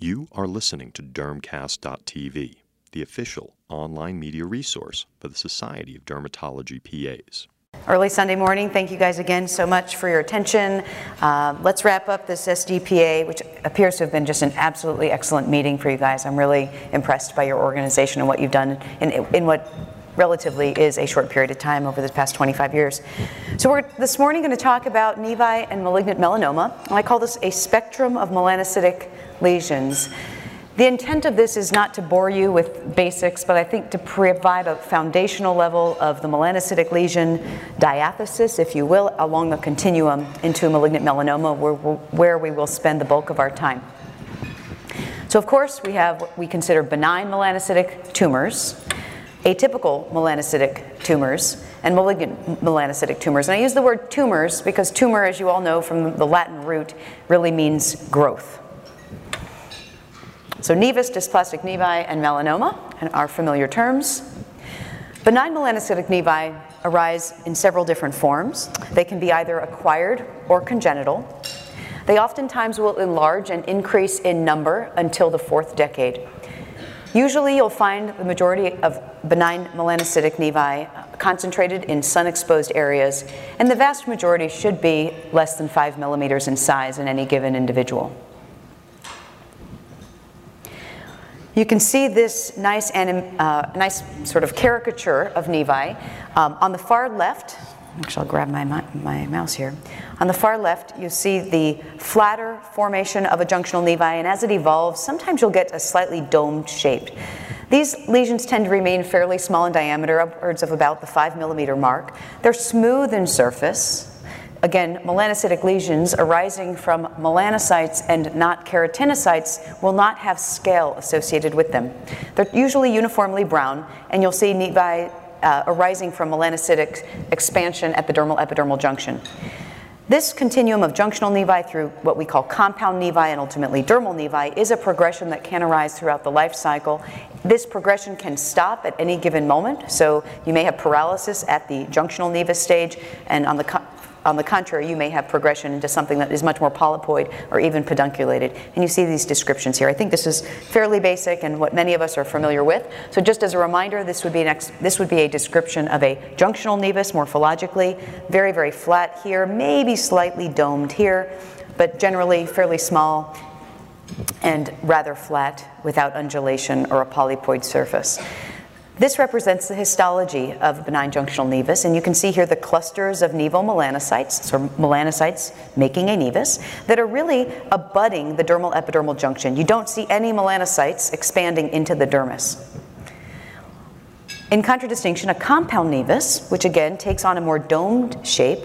You are listening to Dermcast.tv, the official online media resource for the Society of Dermatology PAs. Early Sunday morning, thank you guys again so much for your attention. Uh, let's wrap up this SDPA, which appears to have been just an absolutely excellent meeting for you guys. I'm really impressed by your organization and what you've done in, in what relatively is a short period of time over the past 25 years. So we're this morning going to talk about nevi and malignant melanoma. I call this a spectrum of melanocytic lesions. The intent of this is not to bore you with basics, but I think to provide a foundational level of the melanocytic lesion diathesis, if you will, along the continuum into a malignant melanoma, where, where we will spend the bulk of our time. So, of course, we have what we consider benign melanocytic tumors, atypical melanocytic tumors, and malignant melanocytic tumors. And I use the word tumors because tumor, as you all know from the Latin root, really means growth. So nevus, dysplastic nevi, and melanoma are familiar terms. Benign melanocytic nevi arise in several different forms. They can be either acquired or congenital. They oftentimes will enlarge and increase in number until the fourth decade. Usually you'll find the majority of benign melanocytic nevi concentrated in sun-exposed areas, and the vast majority should be less than five millimeters in size in any given individual. You can see this nice, anim, uh, nice sort of caricature of nevi. Um, on the far left, actually I'll grab my, my mouse here. On the far left, you see the flatter formation of a junctional nevi, and as it evolves, sometimes you'll get a slightly domed shape. These lesions tend to remain fairly small in diameter, upwards of about the five millimeter mark. They're smooth in surface, Again, melanocytic lesions arising from melanocytes and not keratinocytes will not have scale associated with them. They're usually uniformly brown, and you'll see nevi uh, arising from melanocytic expansion at the dermal epidermal junction. This continuum of junctional nevi through what we call compound nevi and ultimately dermal nevi is a progression that can arise throughout the life cycle. This progression can stop at any given moment, so you may have paralysis at the junctional nevus stage, and on the on the contrary, you may have progression into something that is much more polypoid or even pedunculated. And you see these descriptions here. I think this is fairly basic and what many of us are familiar with. So just as a reminder, this would be, an ex- this would be a description of a junctional nevus morphologically. Very, very flat here, maybe slightly domed here, but generally fairly small and rather flat without undulation or a polypoid surface. This represents the histology of benign junctional nevus, and you can see here the clusters of nevomelanocytes, so melanocytes making a nevus, that are really abutting the dermal epidermal junction. You don't see any melanocytes expanding into the dermis. In contradistinction, a compound nevus, which again takes on a more domed shape,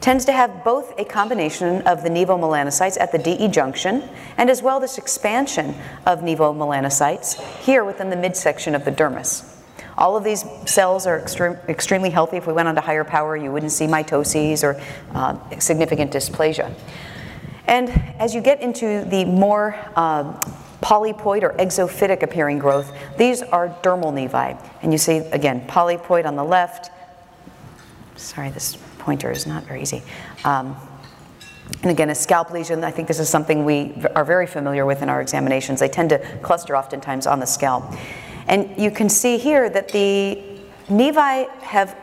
tends to have both a combination of the nevomelanocytes at the DE junction and as well this expansion of nevomelanocytes here within the midsection of the dermis. All of these cells are extreme, extremely healthy. If we went on to higher power, you wouldn't see mitoses or uh, significant dysplasia. And as you get into the more uh, polypoid or exophytic appearing growth, these are dermal nevi. And you see, again, polypoid on the left. Sorry, this pointer is not very easy. Um, and again, a scalp lesion, I think this is something we are very familiar with in our examinations. They tend to cluster oftentimes on the scalp. And you can see here that the nevi have,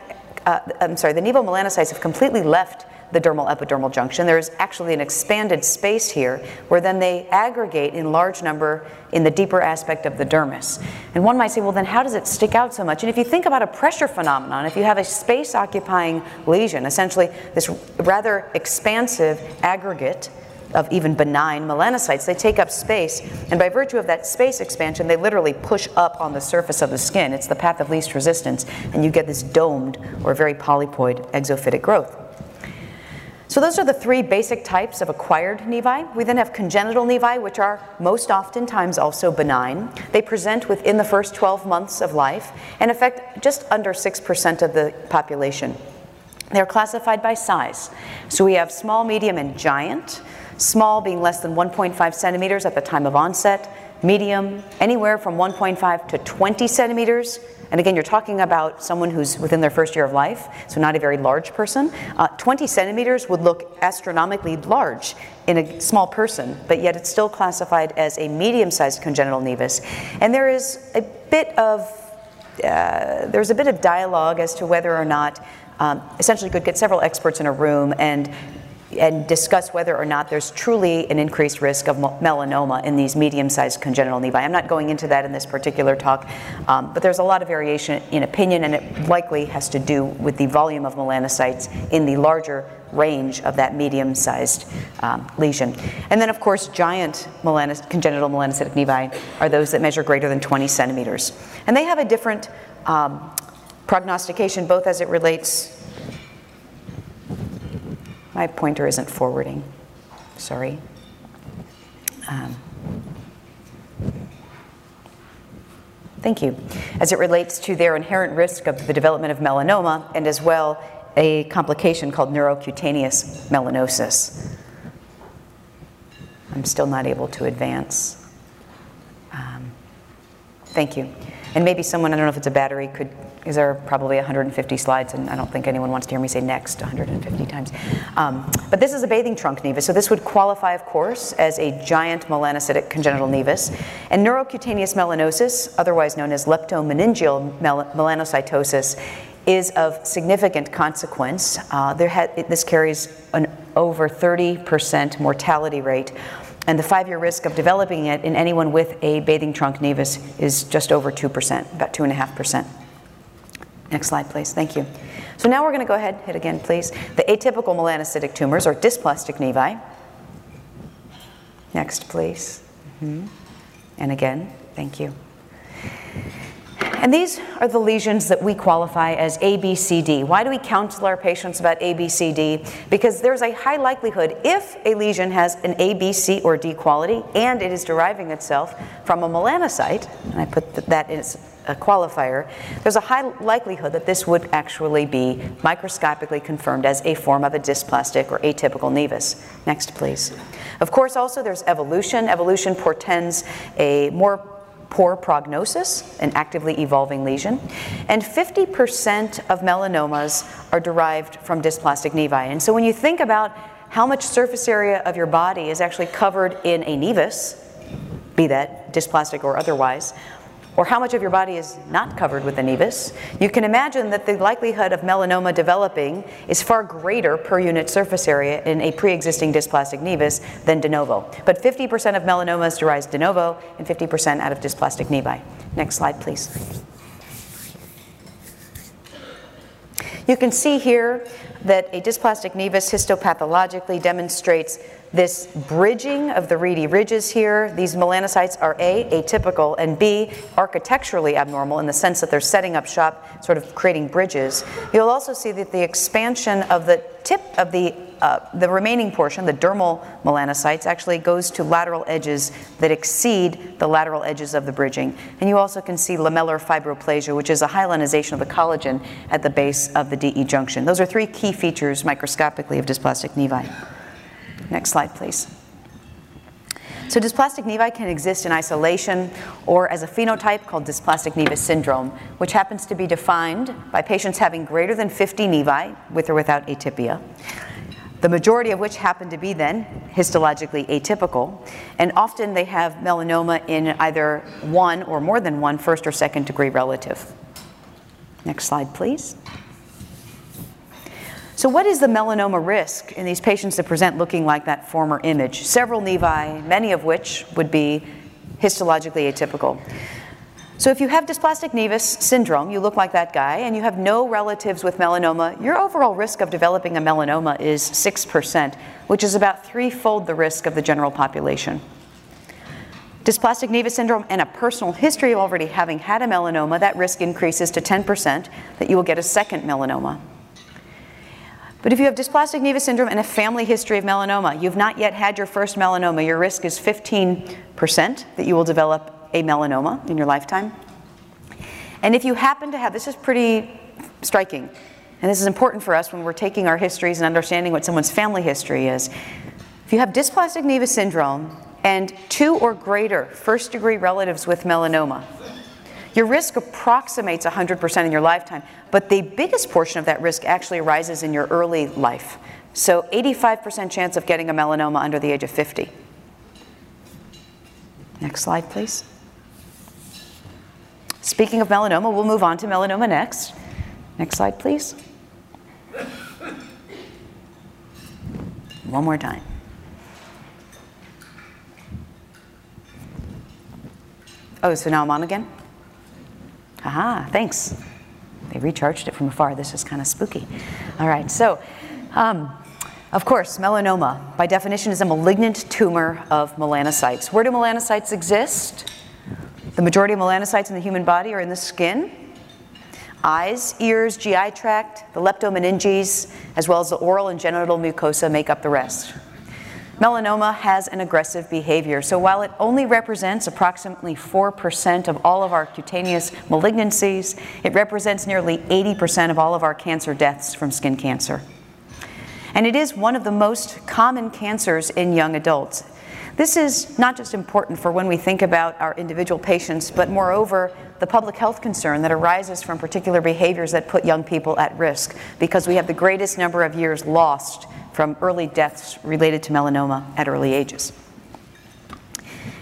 uh, I'm sorry, the nevomelanocytes have completely left the dermal epidermal junction. There's actually an expanded space here where then they aggregate in large number in the deeper aspect of the dermis. And one might say, well, then how does it stick out so much? And if you think about a pressure phenomenon, if you have a space occupying lesion, essentially this rather expansive aggregate of even benign melanocytes. They take up space, and by virtue of that space expansion, they literally push up on the surface of the skin. It's the path of least resistance, and you get this domed or very polypoid exophytic growth. So those are the three basic types of acquired nevi. We then have congenital nevi, which are most oftentimes also benign. They present within the first 12 months of life and affect just under 6% of the population. They're classified by size. So we have small, medium, and giant small being less than 1.5 centimeters at the time of onset, medium, anywhere from 1.5 to 20 centimeters. And again, you're talking about someone who's within their first year of life, so not a very large person. Uh, 20 centimeters would look astronomically large in a small person, but yet it's still classified as a medium sized congenital nevus. And there is a bit of uh, there's a bit of dialogue as to whether or not um, essentially you could get several experts in a room and and discuss whether or not there's truly an increased risk of melanoma in these medium-sized congenital nevi. I'm not going into that in this particular talk, um, but there's a lot of variation in opinion, and it likely has to do with the volume of melanocytes in the larger range of that medium-sized um, lesion. And then, of course, giant melanos- congenital melanocytic nevi are those that measure greater than 20 centimeters, and they have a different um, prognostication, both as it relates my pointer isn't forwarding. Sorry. Um, thank you. As it relates to their inherent risk of the development of melanoma and as well a complication called neurocutaneous melanosis. I'm still not able to advance. Um, thank you. And maybe someone, I don't know if it's a battery, could there are probably 150 slides, and I don't think anyone wants to hear me say next 150 times. Um, but this is a bathing trunk nevus, so this would qualify, of course, as a giant melanocytic congenital nevus. And neurocutaneous melanosis, otherwise known as leptomeningeal mel- melanocytosis, is of significant consequence. Uh, ha- this carries an over 30% mortality rate and the five year risk of developing it in anyone with a bathing trunk nevus is just over 2%, about 2.5%. Next slide, please. Thank you. So now we're going to go ahead, hit again, please. The atypical melanocytic tumors or dysplastic nevi. Next, please. Mm-hmm. And again, thank you. And these are the lesions that we qualify as ABCD. Why do we counsel our patients about ABCD? Because there's a high likelihood if a lesion has an A, B, C, or D quality and it is deriving itself from a melanocyte, and I put that as a qualifier, there's a high likelihood that this would actually be microscopically confirmed as a form of a dysplastic or atypical nevus. Next, please. Of course, also there's evolution. Evolution portends a more poor prognosis, an actively evolving lesion, and 50% of melanomas are derived from dysplastic nevi. And so when you think about how much surface area of your body is actually covered in a nevus, be that dysplastic or otherwise, or how much of your body is not covered with nevus, you can imagine that the likelihood of melanoma developing is far greater per unit surface area in a pre-existing dysplastic nevus than de novo. But 50% of melanomas derive de novo and 50% out of dysplastic nevi. Next slide, please. You can see here that a dysplastic nevus histopathologically demonstrates this bridging of the rete ridges here. These melanocytes are A, atypical, and B, architecturally abnormal in the sense that they're setting up shop, sort of creating bridges. You'll also see that the expansion of the tip of the uh, the remaining portion, the dermal melanocytes, actually goes to lateral edges that exceed the lateral edges of the bridging. And you also can see lamellar fibroplasia, which is a hyalinization of the collagen at the base of the DE junction. Those are three key features microscopically of dysplastic nevi. Next slide, please. So dysplastic nevi can exist in isolation or as a phenotype called dysplastic nevus syndrome, which happens to be defined by patients having greater than 50 nevi with or without atypia, the majority of which happen to be then histologically atypical, and often they have melanoma in either one or more than one first or second degree relative. Next slide, please. So, what is the melanoma risk in these patients that present looking like that former image? Several nevi, many of which would be histologically atypical. So, if you have dysplastic nevus syndrome, you look like that guy, and you have no relatives with melanoma, your overall risk of developing a melanoma is 6%, which is about threefold the risk of the general population. Dysplastic nevus syndrome and a personal history of already having had a melanoma, that risk increases to 10% that you will get a second melanoma. But if you have dysplastic nevus syndrome and a family history of melanoma, you've not yet had your first melanoma, your risk is 15% that you will develop a melanoma in your lifetime. And if you happen to have, this is pretty striking, and this is important for us when we're taking our histories and understanding what someone's family history is. If you have dysplastic nevus syndrome and two or greater first degree relatives with melanoma, your risk approximates 100% in your lifetime, but the biggest portion of that risk actually arises in your early life. So 85% chance of getting a melanoma under the age of 50. Next slide, please. Speaking of melanoma, we'll move on to melanoma next. Next slide, please. One more time. Oh, so now I'm on again? Aha, thanks. They recharged it from afar. This is kind of spooky. All right, so um, of course, melanoma, by definition, is a malignant tumor of melanocytes. Where do melanocytes exist? The majority of melanocytes in the human body are in the skin, eyes, ears, GI tract, the leptomeninges, as well as the oral and genital mucosa make up the rest. Melanoma has an aggressive behavior, so while it only represents approximately 4% of all of our cutaneous malignancies, it represents nearly 80% of all of our cancer deaths from skin cancer. And it is one of the most common cancers in young adults. This is not just important for when we think about our individual patients, but moreover, the public health concern that arises from particular behaviors that put young people at risk because we have the greatest number of years lost from early deaths related to melanoma at early ages.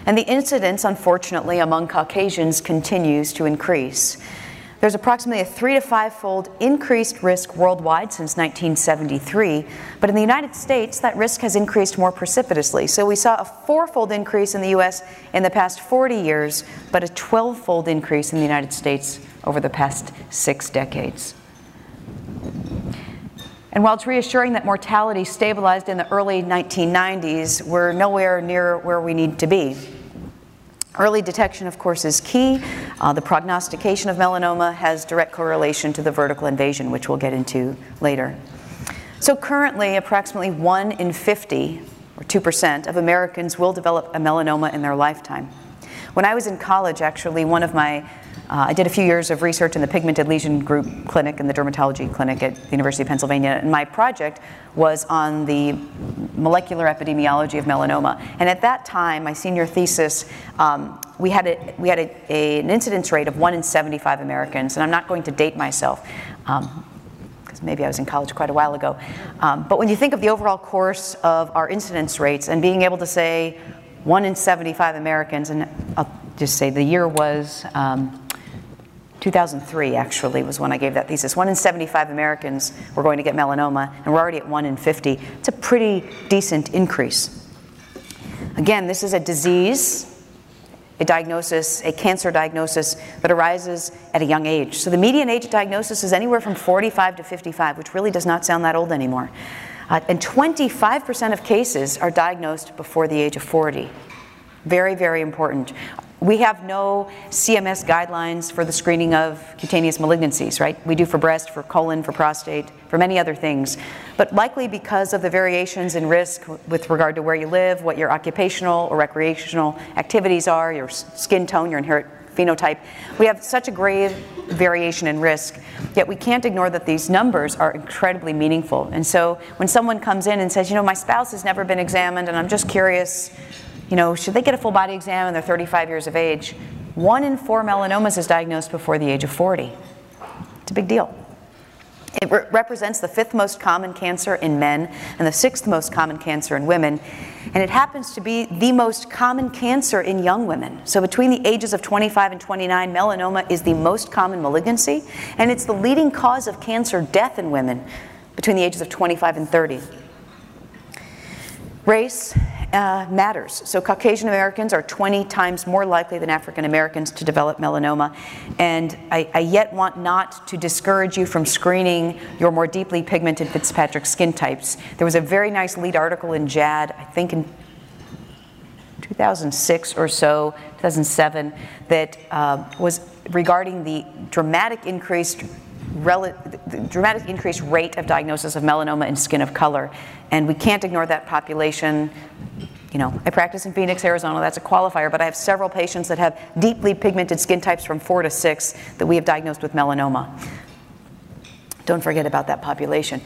And the incidence, unfortunately, among Caucasians continues to increase. There's approximately a three to five fold increased risk worldwide since 1973, but in the United States, that risk has increased more precipitously. So we saw a fourfold increase in the US in the past 40 years, but a 12 fold increase in the United States over the past six decades. And while it's reassuring that mortality stabilized in the early 1990s, we're nowhere near where we need to be. Early detection, of course, is key. Uh, the prognostication of melanoma has direct correlation to the vertical invasion, which we'll get into later. So currently, approximately 1 in 50, or 2%, of Americans will develop a melanoma in their lifetime. When I was in college, actually, one of my uh, I did a few years of research in the pigmented lesion group clinic and the dermatology clinic at the University of Pennsylvania, and my project was on the molecular epidemiology of melanoma. And at that time, my senior thesis, um, we had, a, we had a, a, an incidence rate of 1 in 75 Americans, and I'm not going to date myself. Um, because maybe I was in college quite a while ago. Um, but when you think of the overall course of our incidence rates and being able to say 1 in 75 Americans, and I'll just say the year was um, 2003 actually was when I gave that thesis. One in 75 Americans were going to get melanoma, and we're already at one in 50. It's a pretty decent increase. Again, this is a disease, a diagnosis, a cancer diagnosis that arises at a young age. So the median age of diagnosis is anywhere from 45 to 55, which really does not sound that old anymore. Uh, and 25% of cases are diagnosed before the age of 40. Very, very important. We have no CMS guidelines for the screening of cutaneous malignancies, right? We do for breast, for colon, for prostate, for many other things. But likely because of the variations in risk with regard to where you live, what your occupational or recreational activities are, your skin tone, your inherent phenotype, we have such a grave variation in risk, yet we can't ignore that these numbers are incredibly meaningful. And so when someone comes in and says, you know, my spouse has never been examined and I'm just curious, you know, should they get a full body exam when they're 35 years of age? One in four melanomas is diagnosed before the age of 40. It's a big deal. It re- represents the fifth most common cancer in men and the sixth most common cancer in women. And it happens to be the most common cancer in young women. So, between the ages of 25 and 29, melanoma is the most common malignancy, and it's the leading cause of cancer death in women between the ages of 25 and 30. Race uh, matters. So, Caucasian Americans are 20 times more likely than African Americans to develop melanoma. And I, I, yet want not to discourage you from screening your more deeply pigmented Fitzpatrick skin types. There was a very nice lead article in JAD, I think in 2006 or so, 2007, that uh, was regarding the dramatic increased rel- dramatic increased rate of diagnosis of melanoma in skin of color. And we can't ignore that population. You know, I practice in Phoenix, Arizona, that's a qualifier, but I have several patients that have deeply pigmented skin types from four to six that we have diagnosed with melanoma. Don't forget about that population.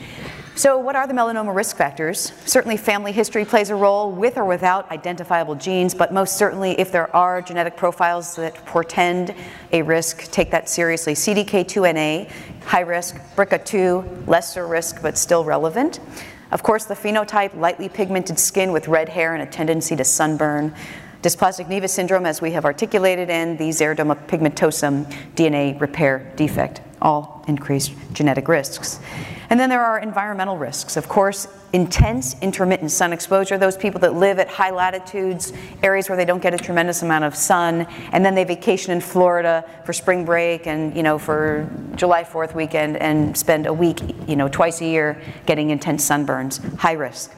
So, what are the melanoma risk factors? Certainly, family history plays a role with or without identifiable genes, but most certainly, if there are genetic profiles that portend a risk, take that seriously. CDK2NA, high risk, BRCA2, lesser risk, but still relevant. Of course, the phenotype, lightly pigmented skin with red hair and a tendency to sunburn. Dysplastic Nevus syndrome, as we have articulated, and the xeroderma pigmentosum DNA repair defect, all increased genetic risks. And then there are environmental risks. Of course, intense intermittent sun exposure, those people that live at high latitudes, areas where they don't get a tremendous amount of sun, and then they vacation in Florida for spring break and, you know, for July 4th weekend and spend a week, you know, twice a year getting intense sunburns, high risk.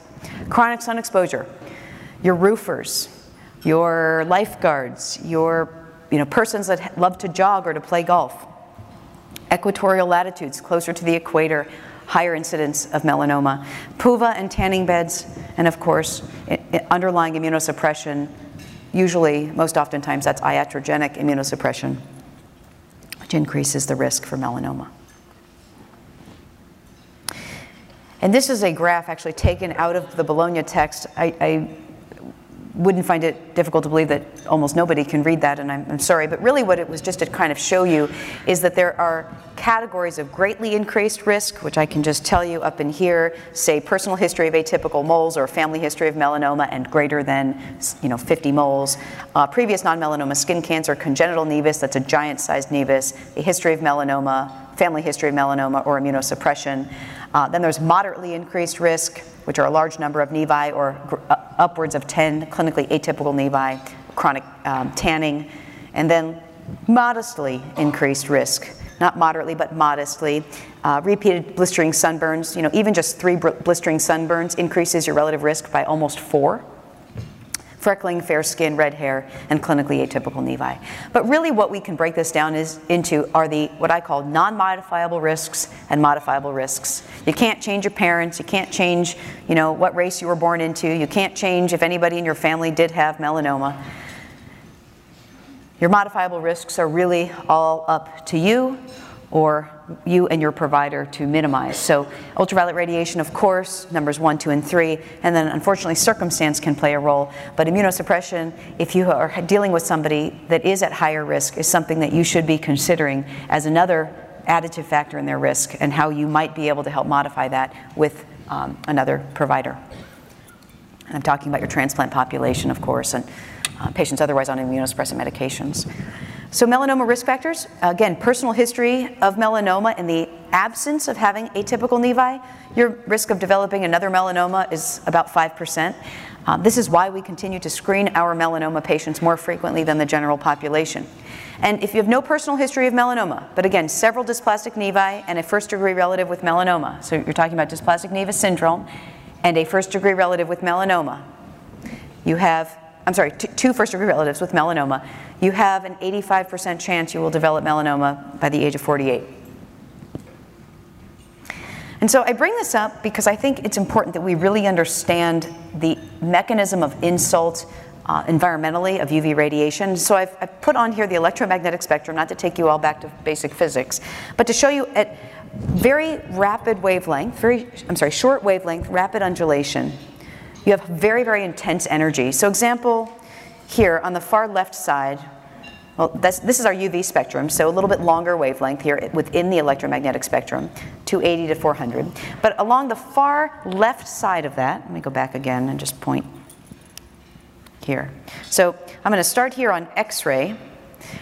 Chronic sun exposure, your roofers, your lifeguards, your, you know, persons that love to jog or to play golf. Equatorial latitudes, closer to the equator, higher incidence of melanoma, PUVA and tanning beds, and of course, underlying immunosuppression, usually, most oftentimes, that's iatrogenic immunosuppression, which increases the risk for melanoma. And this is a graph actually taken out of the Bolognia text. I, I wouldn't find it difficult to believe that almost nobody can read that, and I'm, I'm, sorry, but really what it was just to kind of show you is that there are categories of greatly increased risk, which I can just tell you up in here, say personal history of atypical moles or family history of melanoma and greater than you know 50 moles, uh, previous non-melanoma skin cancer, congenital nevus, that's a giant-sized nevus, a history of melanoma, family history of melanoma or immunosuppression. Uh, then there's moderately increased risk, which are a large number of nevi or uh, upwards of 10 clinically atypical nevi, chronic um, tanning, and then modestly increased risk, not moderately, but modestly. Uh, repeated blistering sunburns, you know, even just three blistering sunburns increases your relative risk by almost four freckling, fair skin, red hair, and clinically atypical nevi. But really what we can break this down is into are the what I call non-modifiable risks and modifiable risks. You can't change your parents, you can't change, you know, what race you were born into, you can't change if anybody in your family did have melanoma. Your modifiable risks are really all up to you or you and your provider to minimize. So ultraviolet radiation, of course, numbers one, two, and three, and then unfortunately circumstance can play a role. But immunosuppression, if you are dealing with somebody that is at higher risk, is something that you should be considering as another additive factor in their risk and how you might be able to help modify that with um, another provider. And I'm talking about your transplant population, of course, and uh, patients otherwise on immunosuppressant medications. So melanoma risk factors, again, personal history of melanoma in the absence of having atypical nevi, your risk of developing another melanoma is about 5%. Uh, this is why we continue to screen our melanoma patients more frequently than the general population. And if you have no personal history of melanoma, but again, several dysplastic nevi and a first degree relative with melanoma, so you're talking about dysplastic nevus syndrome and a first degree relative with melanoma, you have, I'm sorry, two first degree relatives with melanoma, you have an 85% chance you will develop melanoma by the age of 48. And so I bring this up because I think it's important that we really understand the mechanism of insult uh, environmentally of UV radiation. So I've, I've, put on here the electromagnetic spectrum, not to take you all back to basic physics, but to show you at very rapid wavelength, very, I'm sorry, short wavelength, rapid undulation, you have very, very intense energy. So example, here on the far left side, well, this is our UV spectrum, so a little bit longer wavelength here within the electromagnetic spectrum, 280 to 400. But along the far left side of that, let me go back again and just point here. So I'm going to start here on X-ray, and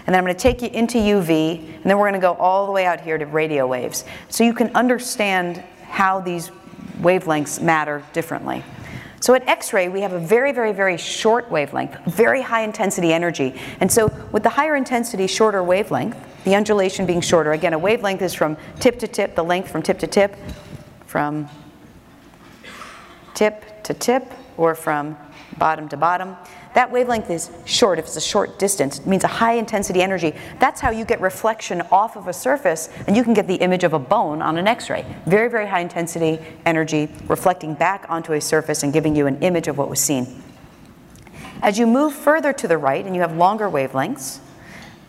then I'm going to take you into UV, and then we're going to go all the way out here to radio waves. So you can understand how these wavelengths matter differently. So at X-ray, we have a very, very, very short wavelength, very high intensity energy. And so with the higher intensity, shorter wavelength, the undulation being shorter, again, a wavelength is from tip to tip, the length from tip to tip, from tip to tip, or from bottom to bottom. That wavelength is short. If it's a short distance, it means a high intensity energy. That's how you get reflection off of a surface, and you can get the image of a bone on an X-ray. Very, very high intensity energy reflecting back onto a surface and giving you an image of what was seen. As you move further to the right and you have longer wavelengths,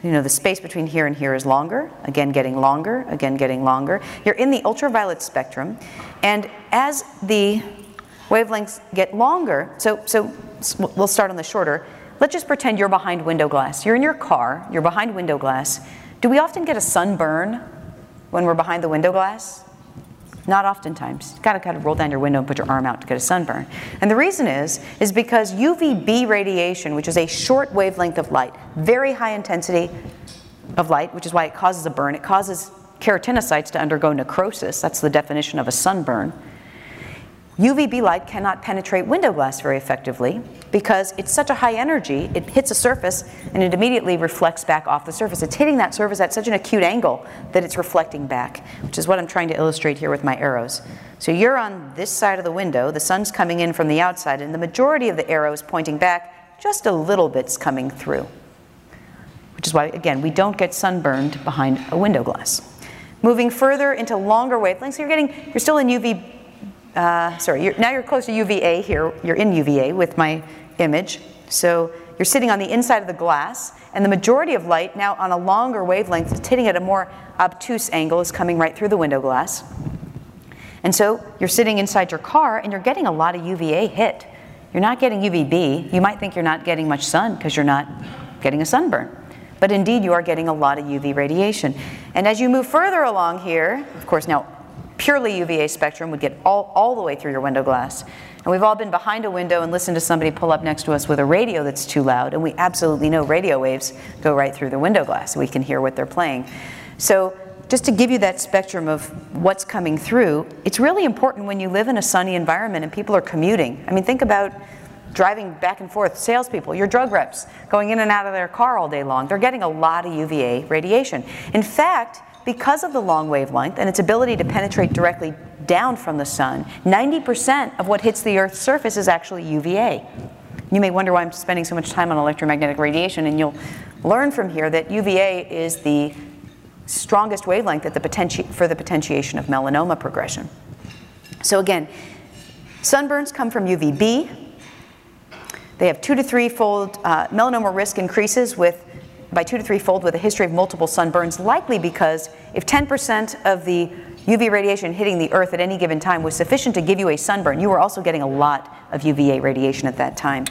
you know, the space between here and here is longer, again getting longer, again getting longer. You're in the ultraviolet spectrum, and as the wavelengths get longer, so, so we'll start on the shorter. Let's just pretend you're behind window glass. You're in your car, you're behind window glass. Do we often get a sunburn when we're behind the window glass? Not oftentimes. You've got to kind of roll down your window and put your arm out to get a sunburn. And the reason is, is because UVB radiation, which is a short wavelength of light, very high intensity of light, which is why it causes a burn, it causes keratinocytes to undergo necrosis. That's the definition of a sunburn. UVB light cannot penetrate window glass very effectively because it's such a high energy, it hits a surface and it immediately reflects back off the surface. It's hitting that surface at such an acute angle that it's reflecting back, which is what I'm trying to illustrate here with my arrows. So you're on this side of the window, the sun's coming in from the outside, and the majority of the arrows pointing back, just a little bit's coming through. Which is why, again, we don't get sunburned behind a window glass. Moving further into longer wavelengths, you're getting, you're still in UV uh, sorry, you're, now you're close to UVA here. You're in UVA with my image. So you're sitting on the inside of the glass, and the majority of light now on a longer wavelength, it's hitting at a more obtuse angle, is coming right through the window glass. And so you're sitting inside your car and you're getting a lot of UVA hit. You're not getting UVB. You might think you're not getting much sun because you're not getting a sunburn. But indeed, you are getting a lot of UV radiation. And as you move further along here, of course, now purely UVA spectrum would get all, all the way through your window glass. And we've all been behind a window and listened to somebody pull up next to us with a radio that's too loud, and we absolutely know radio waves go right through the window glass. We can hear what they're playing. So, just to give you that spectrum of what's coming through, it's really important when you live in a sunny environment and people are commuting. I mean, think about driving back and forth, salespeople, your drug reps, going in and out of their car all day long. They're getting a lot of UVA radiation. In fact, because of the long wavelength and its ability to penetrate directly down from the sun, 90% of what hits the Earth's surface is actually UVA. You may wonder why I'm spending so much time on electromagnetic radiation, and you'll learn from here that UVA is the strongest wavelength the potenti- for the potentiation of melanoma progression. So, again, sunburns come from UVB. They have two to three fold uh, melanoma risk increases with by two to three fold with a history of multiple sunburns, likely because if 10% of the UV radiation hitting the Earth at any given time was sufficient to give you a sunburn, you were also getting a lot of UVA radiation at that time.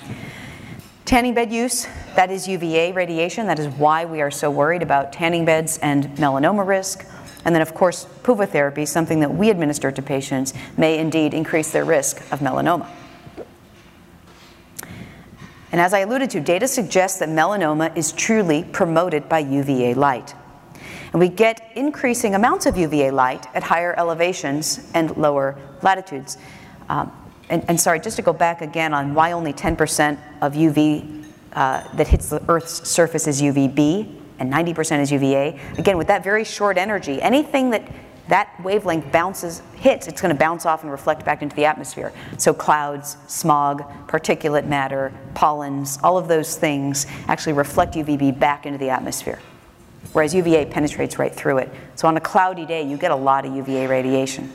Tanning bed use, that is UVA radiation. That is why we are so worried about tanning beds and melanoma risk. And then, of course, PUVA therapy, something that we administer to patients, may indeed increase their risk of melanoma. And as I alluded to, data suggests that melanoma is truly promoted by UVA light. And we get increasing amounts of UVA light at higher elevations and lower latitudes. Um, and, and, sorry, just to go back again on why only 10% of UV uh, that hits the Earth's surface is UVB and 90% is UVA. Again, with that very short energy, anything that that wavelength bounces, hits, it's going to bounce off and reflect back into the atmosphere. So clouds, smog, particulate matter, pollens, all of those things actually reflect UVB back into the atmosphere. Whereas UVA penetrates right through it. So on a cloudy day, you get a lot of UVA radiation.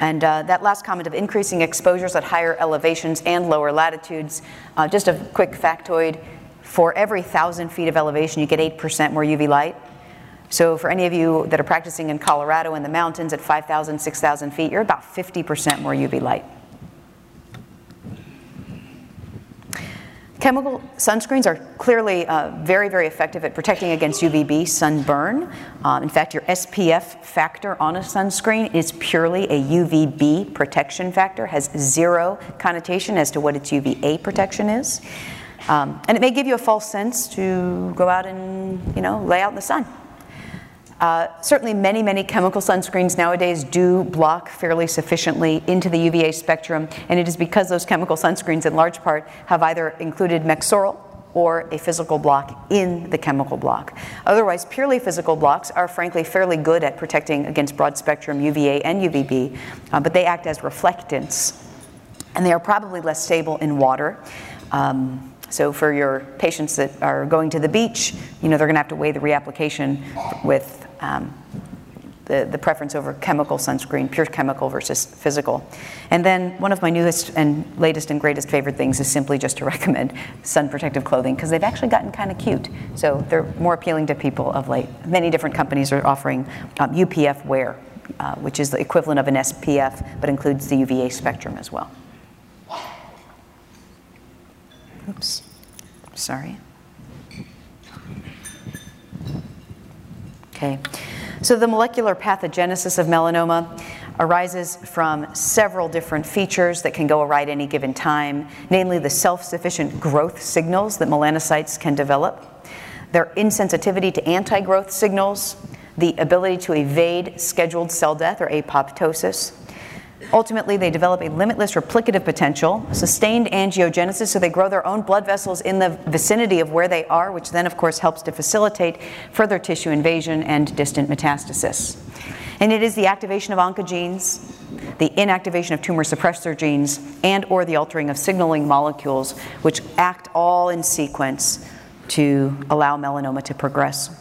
And uh, that last comment of increasing exposures at higher elevations and lower latitudes, uh, just a quick factoid for every thousand feet of elevation, you get 8% more UV light. So for any of you that are practicing in Colorado in the mountains at 5,000, 6,000 feet, you're about 50% more UV light. Chemical sunscreens are clearly uh, very, very effective at protecting against UVB sunburn. Um, in fact, your SPF factor on a sunscreen is purely a UVB protection factor, has zero connotation as to what its UVA protection is. Um, and it may give you a false sense to go out and, you know, lay out in the sun. Uh, certainly, many, many chemical sunscreens nowadays do block fairly sufficiently into the UVA spectrum, and it is because those chemical sunscreens, in large part, have either included Mexoryl or a physical block in the chemical block. Otherwise, purely physical blocks are frankly fairly good at protecting against broad spectrum UVA and UVB, uh, but they act as reflectants, and they are probably less stable in water. Um, so for your patients that are going to the beach, you know, they're going to have to weigh the reapplication with um, the, the preference over chemical sunscreen, pure chemical versus physical. And then one of my newest and latest and greatest favorite things is simply just to recommend sun protective clothing because they've actually gotten kind of cute. So they're more appealing to people of late. Many different companies are offering um, UPF wear, uh, which is the equivalent of an SPF but includes the UVA spectrum as well. Oops, sorry. Okay. So the molecular pathogenesis of melanoma arises from several different features that can go awry at any given time, namely the self-sufficient growth signals that melanocytes can develop, their insensitivity to anti-growth signals, the ability to evade scheduled cell death or apoptosis, Ultimately, they develop a limitless replicative potential, sustained angiogenesis, so they grow their own blood vessels in the vicinity of where they are, which then, of course, helps to facilitate further tissue invasion and distant metastasis. And it is the activation of oncogenes, the inactivation of tumor suppressor genes, and or the altering of signaling molecules, which act all in sequence to allow melanoma to progress.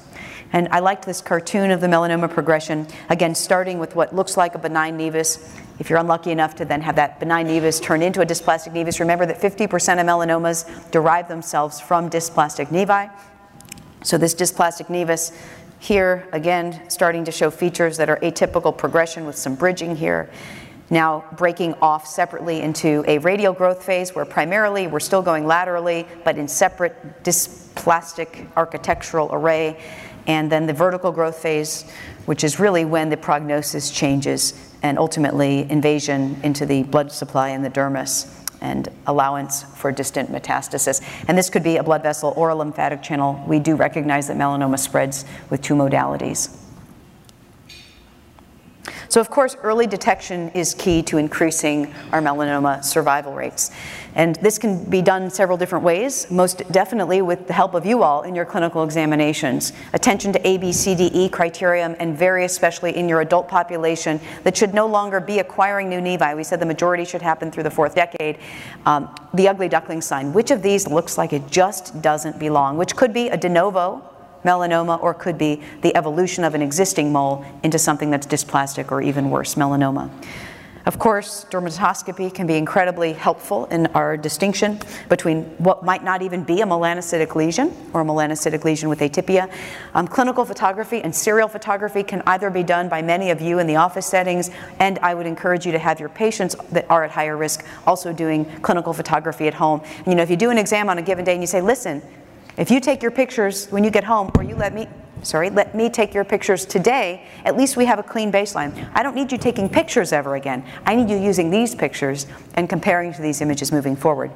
And I liked this cartoon of the melanoma progression, again, starting with what looks like a benign nevus. If you're unlucky enough to then have that benign nevus turn into a dysplastic nevus, remember that 50% of melanomas derive themselves from dysplastic nevi. So this dysplastic nevus here, again, starting to show features that are atypical progression with some bridging here. Now breaking off separately into a radial growth phase where primarily we're still going laterally, but in separate dysplastic architectural array and then the vertical growth phase, which is really when the prognosis changes and ultimately invasion into the blood supply in the dermis and allowance for distant metastasis. And this could be a blood vessel or a lymphatic channel. We do recognize that melanoma spreads with two modalities. So, of course, early detection is key to increasing our melanoma survival rates. And this can be done several different ways, most definitely with the help of you all in your clinical examinations. Attention to A, B, C, D, E criterion, and very especially in your adult population that should no longer be acquiring new nevi. We said the majority should happen through the fourth decade. Um, the ugly duckling sign. Which of these looks like it just doesn't belong? Which could be a de novo melanoma or could be the evolution of an existing mole into something that's dysplastic or even worse, melanoma. Of course, dermatoscopy can be incredibly helpful in our distinction between what might not even be a melanocytic lesion or a melanocytic lesion with atypia. Um, clinical photography and serial photography can either be done by many of you in the office settings, and I would encourage you to have your patients that are at higher risk also doing clinical photography at home. And, you know, if you do an exam on a given day and you say, listen, if you take your pictures when you get home, or you let me, sorry, let me take your pictures today, at least we have a clean baseline. I don't need you taking pictures ever again. I need you using these pictures and comparing to these images moving forward.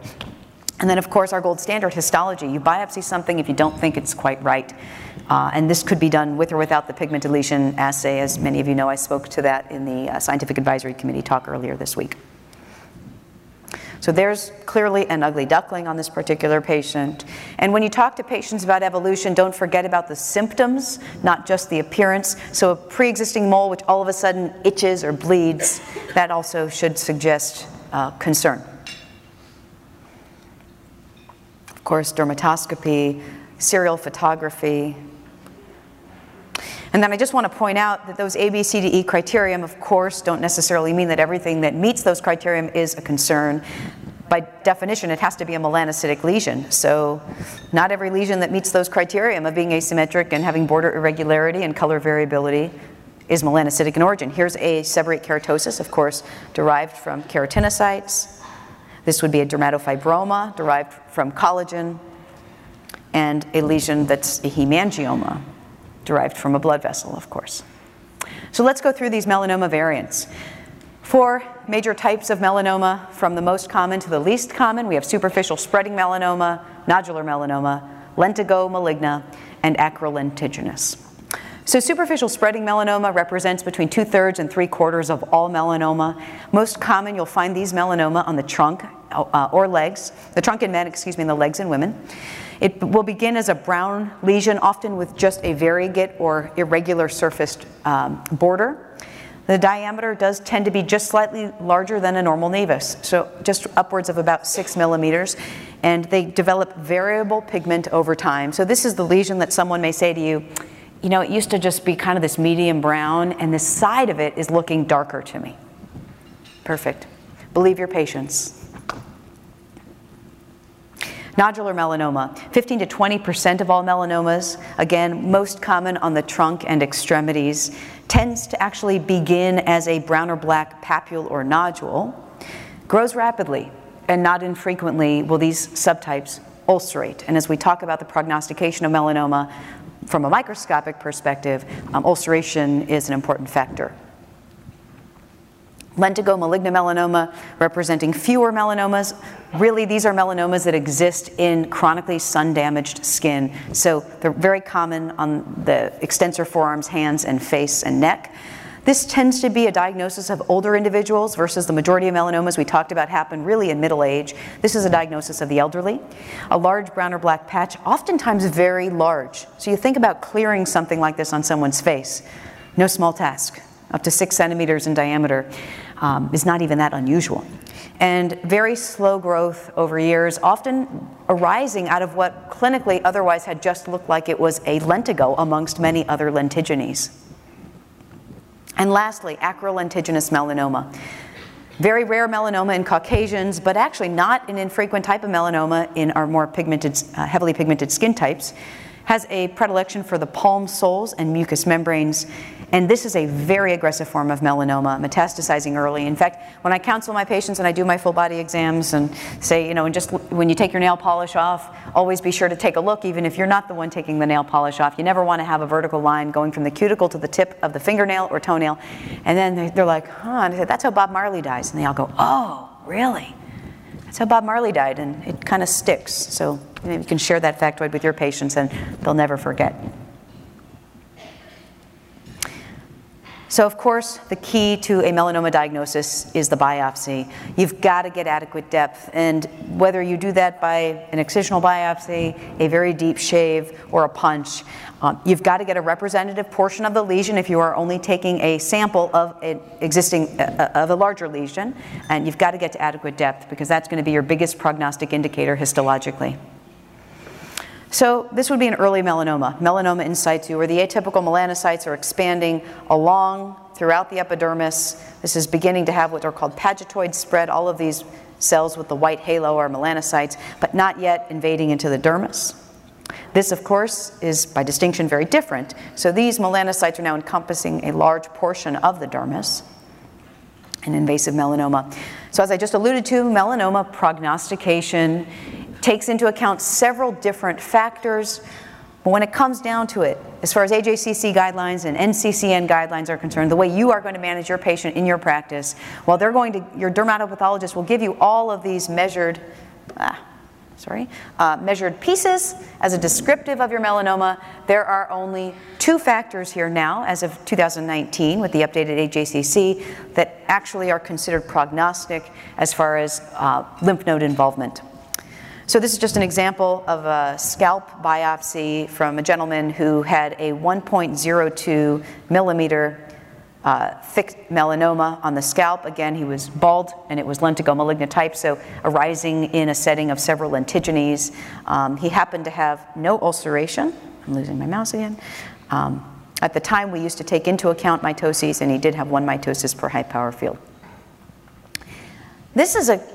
And then, of course, our gold standard histology. You biopsy something if you don't think it's quite right. Uh, and this could be done with or without the pigment deletion assay. As many of you know, I spoke to that in the uh, Scientific Advisory Committee talk earlier this week. So there's clearly an ugly duckling on this particular patient. And when you talk to patients about evolution, don't forget about the symptoms, not just the appearance. So a pre-existing mole which all of a sudden itches or bleeds, that also should suggest uh, concern. Of course, dermatoscopy, serial photography, and then I just want to point out that those A, B, C, D, E criterion, of course, don't necessarily mean that everything that meets those criterion is a concern. By definition, it has to be a melanocytic lesion. So not every lesion that meets those criteria of being asymmetric and having border irregularity and color variability is melanocytic in origin. Here's a seborrheic keratosis, of course, derived from keratinocytes. This would be a dermatofibroma derived from collagen, and a lesion that's a hemangioma derived from a blood vessel, of course. So let's go through these melanoma variants. Four major types of melanoma, from the most common to the least common. We have superficial spreading melanoma, nodular melanoma, lentigo maligna, and acral lentiginous. So superficial spreading melanoma represents between two-thirds and three-quarters of all melanoma. Most common, you'll find these melanoma on the trunk uh, or legs, the trunk in men, excuse me, and the legs in women. It will begin as a brown lesion, often with just a variegate or irregular surfaced um, border. The diameter does tend to be just slightly larger than a normal nevus, so just upwards of about six millimeters, and they develop variable pigment over time. So this is the lesion that someone may say to you, you know, it used to just be kind of this medium brown, and the side of it is looking darker to me. Perfect. Believe your patients. Nodular melanoma, 15 to 20% of all melanomas, again, most common on the trunk and extremities, tends to actually begin as a brown or black papule or nodule, grows rapidly, and not infrequently will these subtypes ulcerate. And as we talk about the prognostication of melanoma from a microscopic perspective, um, ulceration is an important factor. Lentigo malignant melanoma, representing fewer melanomas. Really, these are melanomas that exist in chronically sun damaged skin. So they're very common on the extensor forearms, hands, and face and neck. This tends to be a diagnosis of older individuals versus the majority of melanomas we talked about happen really in middle age. This is a diagnosis of the elderly. A large brown or black patch, oftentimes very large. So you think about clearing something like this on someone's face. No small task, up to six centimeters in diameter um, is not even that unusual. And very slow growth over years, often arising out of what clinically otherwise had just looked like it was a lentigo amongst many other lentigines. And lastly, acral lentiginous melanoma. Very rare melanoma in Caucasians, but actually not an infrequent type of melanoma in our more pigmented, uh, heavily pigmented skin types has a predilection for the palm soles and mucous membranes. And this is a very aggressive form of melanoma, metastasizing early. In fact, when I counsel my patients and I do my full body exams and say, you know, and just when you take your nail polish off, always be sure to take a look, even if you're not the one taking the nail polish off. You never want to have a vertical line going from the cuticle to the tip of the fingernail or toenail. And then they're like, huh, and I said, that's how Bob Marley dies. And they all go, oh, really? That's how Bob Marley died, and it kind of sticks. So you, know, you can share that factoid with your patients, and they'll never forget. So, of course, the key to a melanoma diagnosis is the biopsy. You've got to get adequate depth, and whether you do that by an excisional biopsy, a very deep shave, or a punch, um, you've got to get a representative portion of the lesion if you are only taking a sample of an existing uh, of a larger lesion, and you've got to get to adequate depth because that's going to be your biggest prognostic indicator histologically. So this would be an early melanoma, melanoma in situ, where the atypical melanocytes are expanding along throughout the epidermis. This is beginning to have what are called pagetoid spread. All of these cells with the white halo are melanocytes, but not yet invading into the dermis. This, of course, is by distinction very different. So these melanocytes are now encompassing a large portion of the dermis, an invasive melanoma. So as I just alluded to, melanoma prognostication takes into account several different factors. But when it comes down to it, as far as AJCC guidelines and NCCN guidelines are concerned, the way you are going to manage your patient in your practice, while they're going to, your dermatopathologist will give you all of these measured, ah, sorry, uh, measured pieces as a descriptive of your melanoma. There are only two factors here now, as of 2019, with the updated AJCC, that actually are considered prognostic as far as uh, lymph node involvement. So this is just an example of a scalp biopsy from a gentleman who had a 1.02 millimeter uh, thick melanoma on the scalp. Again, he was bald and it was lentigo maligna type, so arising in a setting of several lentigines. Um, he happened to have no ulceration. I'm losing my mouse again. Um, at the time, we used to take into account mitoses, and he did have one mitosis per high power field. This is a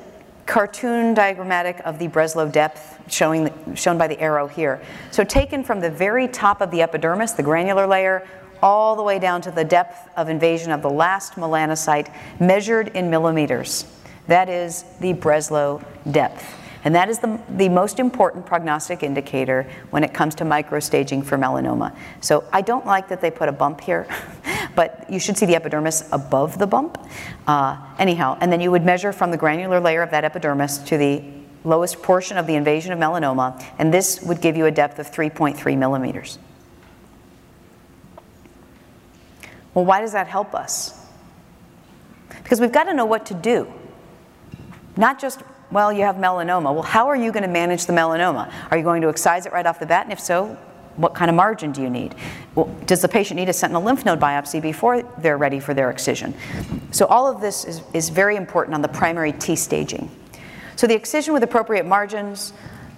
cartoon diagrammatic of the Breslow depth showing shown by the arrow here. So taken from the very top of the epidermis, the granular layer, all the way down to the depth of invasion of the last melanocyte measured in millimeters. That is the Breslow depth. And that is the, the most important prognostic indicator when it comes to microstaging for melanoma. So I don't like that they put a bump here, but you should see the epidermis above the bump. Uh, anyhow, and then you would measure from the granular layer of that epidermis to the lowest portion of the invasion of melanoma, and this would give you a depth of 3.3 millimeters. Well, why does that help us? Because we've got to know what to do. Not just well, you have melanoma. Well, how are you going to manage the melanoma? Are you going to excise it right off the bat? And if so, what kind of margin do you need? Well, does the patient need a sentinel lymph node biopsy before they're ready for their excision? So all of this is, is very important on the primary T staging. So the excision with appropriate margins,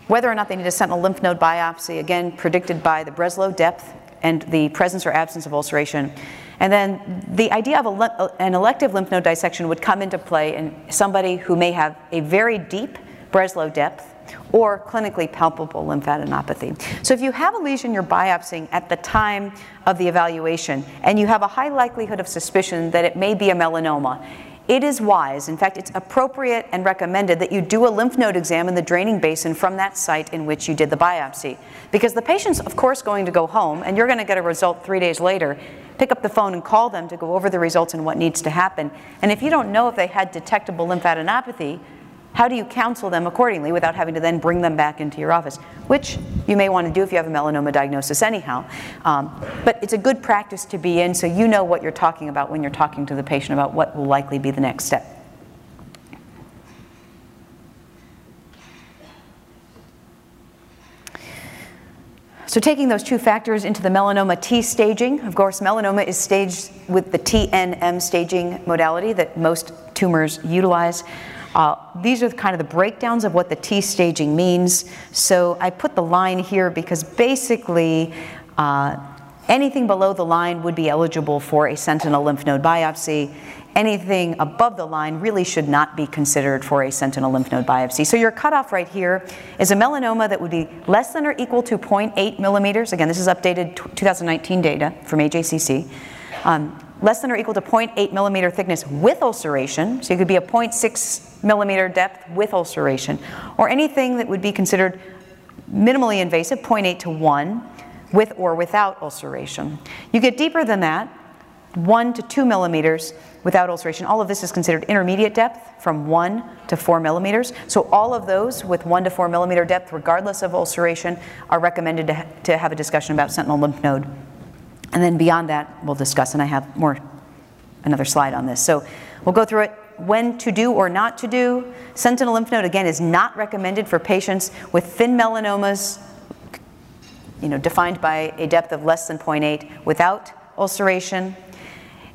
whether or not they need a sentinel lymph node biopsy, again, predicted by the Breslow depth and the presence or absence of ulceration. And then the idea of a, an elective lymph node dissection would come into play in somebody who may have a very deep Breslow depth or clinically palpable lymphadenopathy. So if you have a lesion you're biopsying at the time of the evaluation and you have a high likelihood of suspicion that it may be a melanoma, it is wise, in fact, it's appropriate and recommended that you do a lymph node exam in the draining basin from that site in which you did the biopsy. Because the patient's, of course, going to go home and you're going to get a result three days later. Pick up the phone and call them to go over the results and what needs to happen. And if you don't know if they had detectable lymphadenopathy, how do you counsel them accordingly without having to then bring them back into your office? Which you may want to do if you have a melanoma diagnosis anyhow. Um, but it's a good practice to be in so you know what you're talking about when you're talking to the patient about what will likely be the next step. So taking those two factors into the melanoma T staging, of course, melanoma is staged with the TNM staging modality that most tumors utilize. Uh, these are kind of the breakdowns of what the T staging means. So I put the line here because basically uh, anything below the line would be eligible for a sentinel lymph node biopsy. Anything above the line really should not be considered for a sentinel lymph node biopsy. So your cutoff right here is a melanoma that would be less than or equal to 0.8 millimeters. Again, this is updated 2019 data from AJCC. Um, less than or equal to 0.8 millimeter thickness with ulceration, so it could be a 0.6 millimeter depth with ulceration, or anything that would be considered minimally invasive, 0.8 to 1, with or without ulceration. You get deeper than that, 1 to 2 millimeters without ulceration. All of this is considered intermediate depth from 1 to 4 millimeters. So all of those with 1 to 4 millimeter depth, regardless of ulceration, are recommended to, ha- to have a discussion about sentinel lymph node and then beyond that, we'll discuss, and I have more, another slide on this. So we'll go through it. When to do or not to do. Sentinel lymph node, again, is not recommended for patients with thin melanomas, you know, defined by a depth of less than 0.8 without ulceration.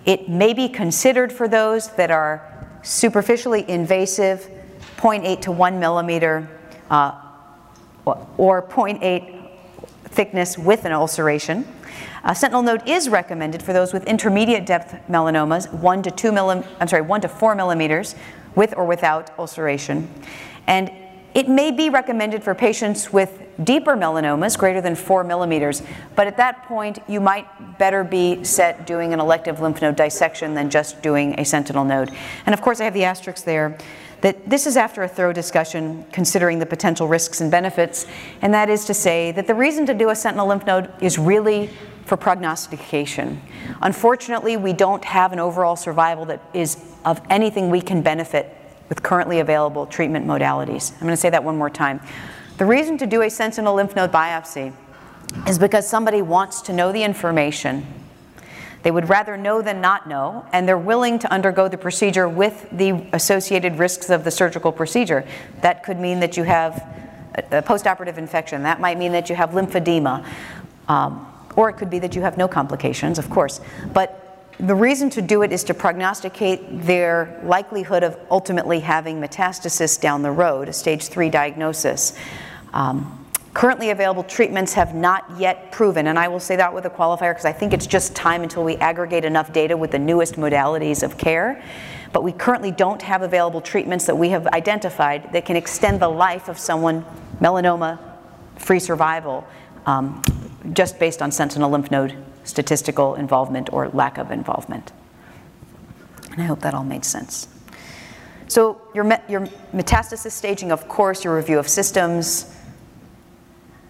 It may be considered for those that are superficially invasive, 0.8 to 1 millimeter, uh, or 0.8 thickness with an ulceration. A sentinel node is recommended for those with intermediate depth melanomas, one to two millim, I'm sorry, one to four millimeters, with or without ulceration. And it may be recommended for patients with deeper melanomas, greater than four millimeters, but at that point, you might better be set doing an elective lymph node dissection than just doing a sentinel node. And of course, I have the asterisk there that this is after a thorough discussion considering the potential risks and benefits, and that is to say that the reason to do a sentinel lymph node is really for prognostication. Unfortunately, we don't have an overall survival that is of anything we can benefit with currently available treatment modalities. I'm going to say that one more time. The reason to do a sentinel lymph node biopsy is because somebody wants to know the information. They would rather know than not know, and they're willing to undergo the procedure with the associated risks of the surgical procedure. That could mean that you have a postoperative infection. That might mean that you have lymphedema. Um, or it could be that you have no complications, of course. But the reason to do it is to prognosticate their likelihood of ultimately having metastasis down the road, a stage three diagnosis. Um, currently available treatments have not yet proven, and I will say that with a qualifier because I think it's just time until we aggregate enough data with the newest modalities of care. But we currently don't have available treatments that we have identified that can extend the life of someone melanoma free survival um, just based on sentinel lymph node statistical involvement or lack of involvement. And I hope that all made sense. So, your, met, your metastasis staging, of course, your review of systems,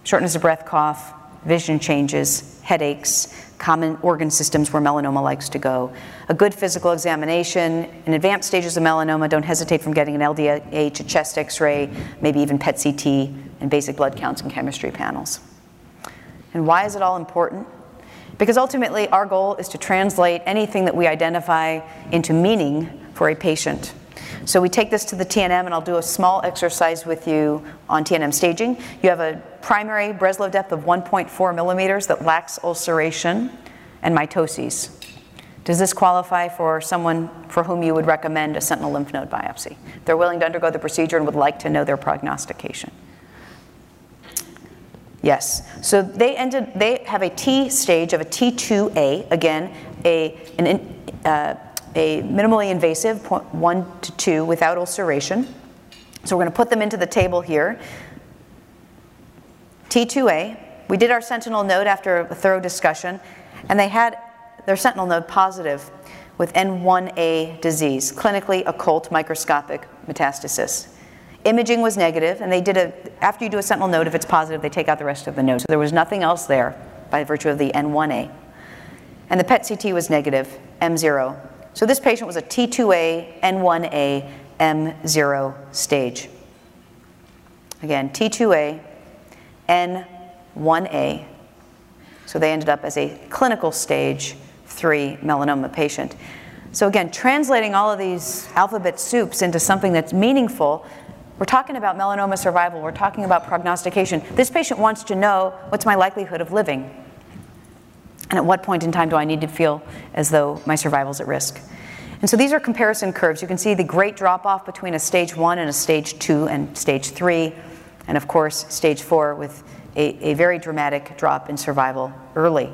shortness of breath, cough, vision changes, headaches, common organ systems where melanoma likes to go. A good physical examination. In advanced stages of melanoma, don't hesitate from getting an LDH, a chest x ray, maybe even PET CT, and basic blood counts and chemistry panels. And why is it all important? Because ultimately, our goal is to translate anything that we identify into meaning for a patient. So we take this to the TNM, and I'll do a small exercise with you on TNM staging. You have a primary Breslow depth of 1.4 millimeters that lacks ulceration and mitoses. Does this qualify for someone for whom you would recommend a sentinel lymph node biopsy? They're willing to undergo the procedure and would like to know their prognostication. Yes. So they ended. They have a T stage of a T2A. Again, a an, uh, a minimally invasive one to two without ulceration. So we're going to put them into the table here. T2A. We did our sentinel node after a thorough discussion, and they had their sentinel node positive with N1A disease, clinically occult microscopic metastasis. Imaging was negative, and they did a, after you do a sentinel node, if it's positive, they take out the rest of the node. So there was nothing else there by virtue of the N1A. And the PET CT was negative, M0. So this patient was a T2A, N1A, M0 stage. Again, T2A, N1A. So they ended up as a clinical stage 3 melanoma patient. So again, translating all of these alphabet soups into something that's meaningful, we're talking about melanoma survival, we're talking about prognostication. This patient wants to know what's my likelihood of living? And at what point in time do I need to feel as though my survival is at risk? And so these are comparison curves. You can see the great drop off between a stage one and a stage two and stage three, and of course, stage four with a, a very dramatic drop in survival early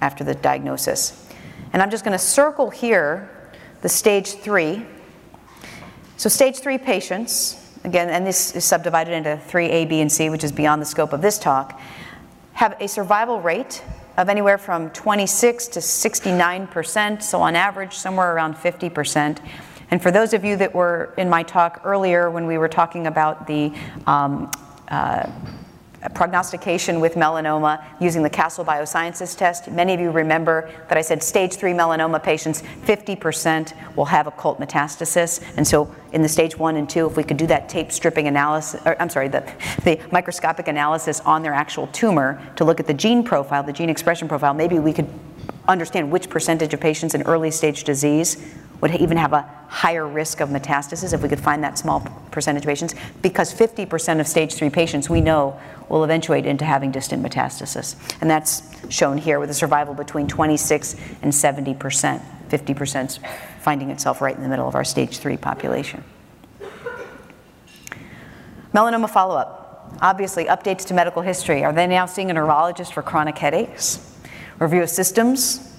after the diagnosis. And I'm just going to circle here the stage three. So, stage three patients, again, and this is subdivided into three A, B, and C, which is beyond the scope of this talk, have a survival rate of anywhere from 26 to 69%, so on average, somewhere around 50%. And for those of you that were in my talk earlier when we were talking about the um, uh, prognostication with melanoma using the Castle Biosciences test. Many of you remember that I said stage three melanoma patients, 50% will have occult metastasis. And so in the stage one and two, if we could do that tape stripping analysis, or, I'm sorry, the, the microscopic analysis on their actual tumor to look at the gene profile, the gene expression profile, maybe we could understand which percentage of patients in early stage disease would even have a higher risk of metastasis if we could find that small percentage of patients, because 50% of stage three patients we know will eventuate into having distant metastasis. And that's shown here with a survival between 26 and 70%, 50% finding itself right in the middle of our stage three population. Melanoma follow up. Obviously, updates to medical history. Are they now seeing a neurologist for chronic headaches? Review of systems,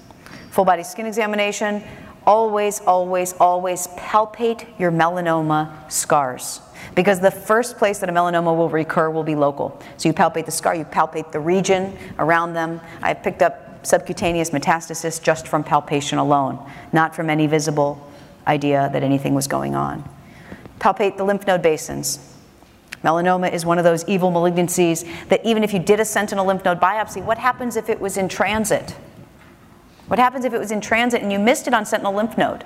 full body skin examination, always, always, always palpate your melanoma scars. Because the first place that a melanoma will recur will be local. So you palpate the scar, you palpate the region around them. I picked up subcutaneous metastasis just from palpation alone, not from any visible idea that anything was going on. Palpate the lymph node basins. Melanoma is one of those evil malignancies that even if you did a sentinel lymph node biopsy, what happens if it was in transit? What happens if it was in transit and you missed it on sentinel lymph node?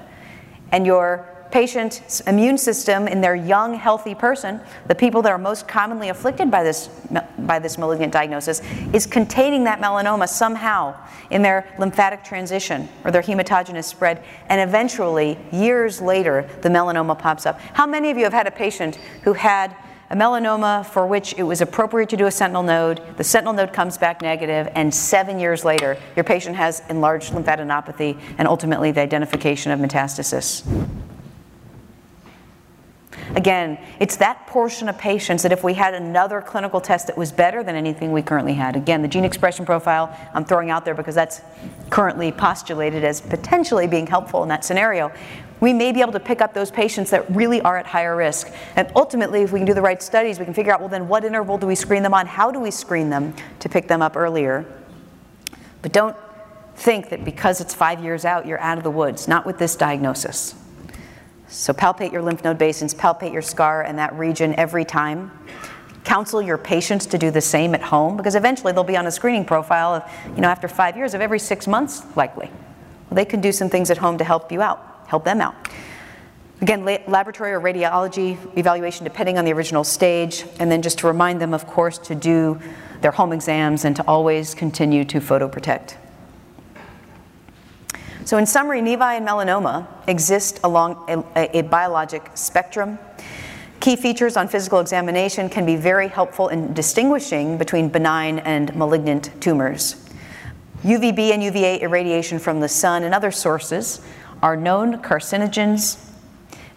And your patient's immune system in their young, healthy person, the people that are most commonly afflicted by this, by this malignant diagnosis, is containing that melanoma somehow in their lymphatic transition or their hematogenous spread. And eventually, years later, the melanoma pops up. How many of you have had a patient who had a melanoma for which it was appropriate to do a sentinel node. The sentinel node comes back negative, and seven years later, your patient has enlarged lymphadenopathy and ultimately the identification of metastasis. Again, it's that portion of patients that if we had another clinical test that was better than anything we currently had, again, the gene expression profile I'm throwing out there because that's currently postulated as potentially being helpful in that scenario we may be able to pick up those patients that really are at higher risk. And ultimately, if we can do the right studies, we can figure out well, then what interval do we screen them on? How do we screen them to pick them up earlier? But don't think that because it's five years out, you're out of the woods, not with this diagnosis. So palpate your lymph node basins, palpate your scar and that region every time. Counsel your patients to do the same at home because eventually they'll be on a screening profile of, you know, after five years of every six months, likely. Well, they can do some things at home to help you out help them out. Again, laboratory or radiology evaluation depending on the original stage, and then just to remind them, of course, to do their home exams and to always continue to photoprotect. So, in summary, nevi and melanoma exist along a, a, biologic spectrum. Key features on physical examination can be very helpful in distinguishing between benign and malignant tumors. UVB and UVA irradiation from the sun and other sources are known carcinogens.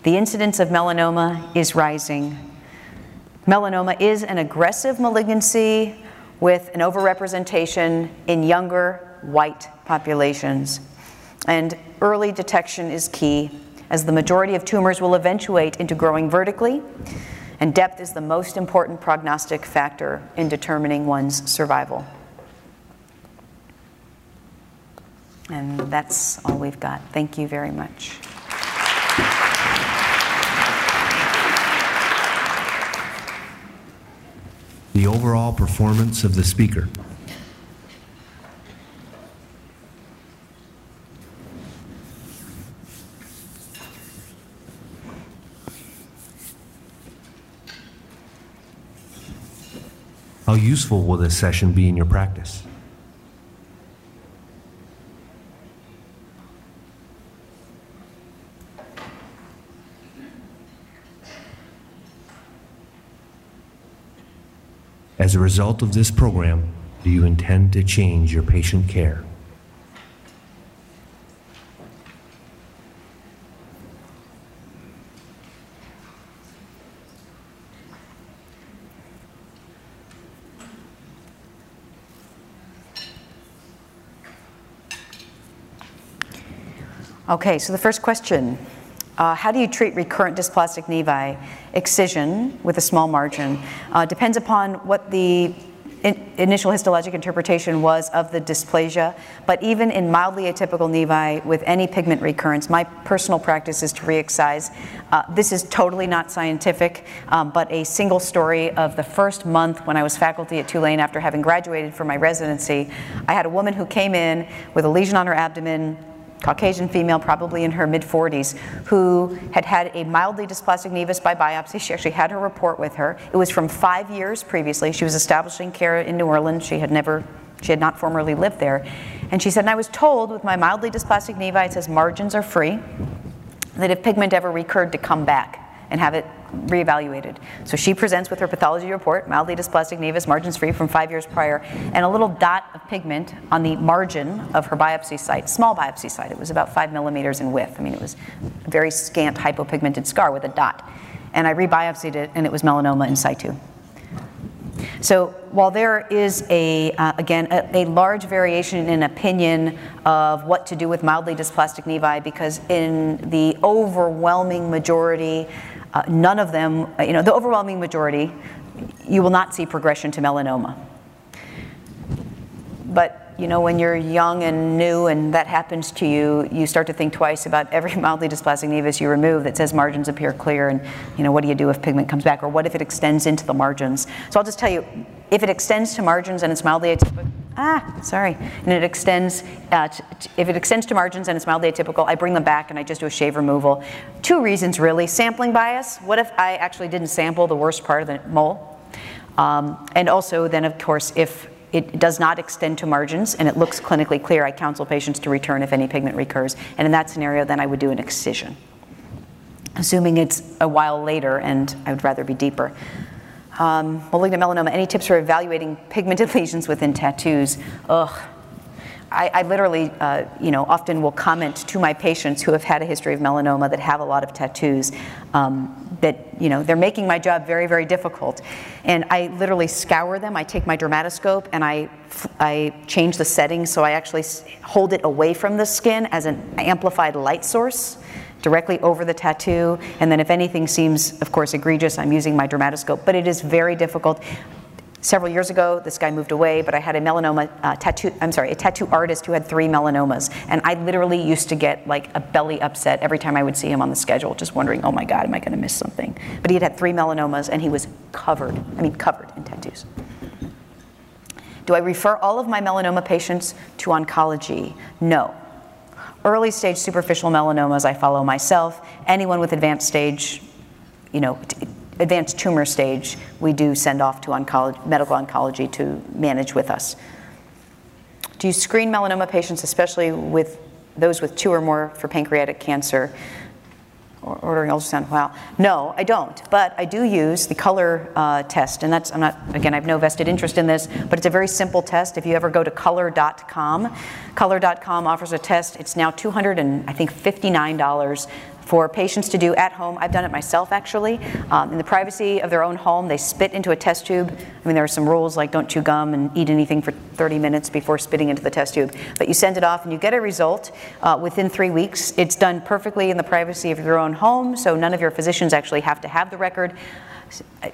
The incidence of melanoma is rising. Melanoma is an aggressive malignancy with an overrepresentation in younger white populations. And early detection is key, as the majority of tumors will eventuate into growing vertically, and depth is the most important prognostic factor in determining one's survival. And that's all we've got. Thank you very much. The overall performance of the speaker. How useful will this session be in your practice? As a result of this program, do you intend to change your patient care? Okay, so the first question uh, how do you treat recurrent dysplastic nevi? Excision with a small margin uh, depends upon what the in initial histologic interpretation was of the dysplasia, but even in mildly atypical nevi with any pigment recurrence, my personal practice is to re-excise. Uh, this is totally not scientific, um, but a single story of the first month when I was faculty at Tulane after having graduated from my residency. I had a woman who came in with a lesion on her abdomen, Caucasian female, probably in her mid 40s, who had had a mildly dysplastic nevus by biopsy. She actually had her report with her. It was from five years previously. She was establishing care in New Orleans. She had never, she had not formerly lived there. And she said, and I was told with my mildly dysplastic nevi, it says margins are free, that if pigment ever recurred to come back and have it reevaluated. So she presents with her pathology report, mildly dysplastic nevus, margins free from five years prior, and a little dot of pigment on the margin of her biopsy site, small biopsy site. It was about five millimeters in width. I mean, it was a very scant hypopigmented scar with a dot. And I rebiopsied it, and it was melanoma in situ. So while there is a, uh, again, a, a, large variation in opinion of what to do with mildly dysplastic nevi, because in the overwhelming majority, uh, none of them, uh, you know, the overwhelming majority, you will not see progression to melanoma. But you know, when you're young and new and that happens to you, you start to think twice about every mildly dysplastic nevus you remove that says margins appear clear and, you know, what do you do if pigment comes back or what if it extends into the margins? So I'll just tell you, if it extends to margins and it's mildly atypical, ah, sorry, and it extends, uh, if it extends to margins and it's mildly atypical, I bring them back and I just do a shave removal. Two reasons really, sampling bias, what if I actually didn't sample the worst part of the mole? Um, and also then of course if it does not extend to margins and it looks clinically clear, I counsel patients to return if any pigment recurs. And in that scenario, then I would do an excision. Assuming it's a while later and I would rather be deeper. Um, malignant melanoma, any tips for evaluating pigmented lesions within tattoos? Ugh. I, I literally, uh, you know, often will comment to my patients who have had a history of melanoma that have a lot of tattoos um, that, you know, they're making my job very, very difficult. And I literally scour them. I take my dermatoscope and I, I change the settings so I actually hold it away from the skin as an amplified light source directly over the tattoo. And then if anything seems, of course, egregious, I'm using my dermatoscope. But it is very difficult. Several years ago, this guy moved away, but I had a melanoma uh, tattoo, I'm sorry, a tattoo artist who had three melanomas. And I literally used to get like a belly upset every time I would see him on the schedule, just wondering, oh my God, am I gonna miss something? But he had had three melanomas and he was covered, I mean, covered in tattoos. Do I refer all of my melanoma patients to oncology? No. Early stage superficial melanomas I follow myself. Anyone with advanced stage, you know, advanced tumor stage, we do send off to medical oncology to manage with us. Do you screen melanoma patients, especially with those with two or more for pancreatic cancer? Ordering ultrasound. Wow. No, I don't. But I do use the color uh, test, and that's I'm not again. I have no vested interest in this, but it's a very simple test. If you ever go to color.com, color.com offers a test. It's now 200 and I think 59 dollars for patients to do at home. I've done it myself actually. Um, in the privacy of their own home, they spit into a test tube. I mean, there are some rules like don't chew gum and eat anything for 30 minutes before spitting into the test tube. But you send it off and you get a result uh, within three weeks. It's done perfectly in the privacy of your own home, so none of your physicians actually have to have the record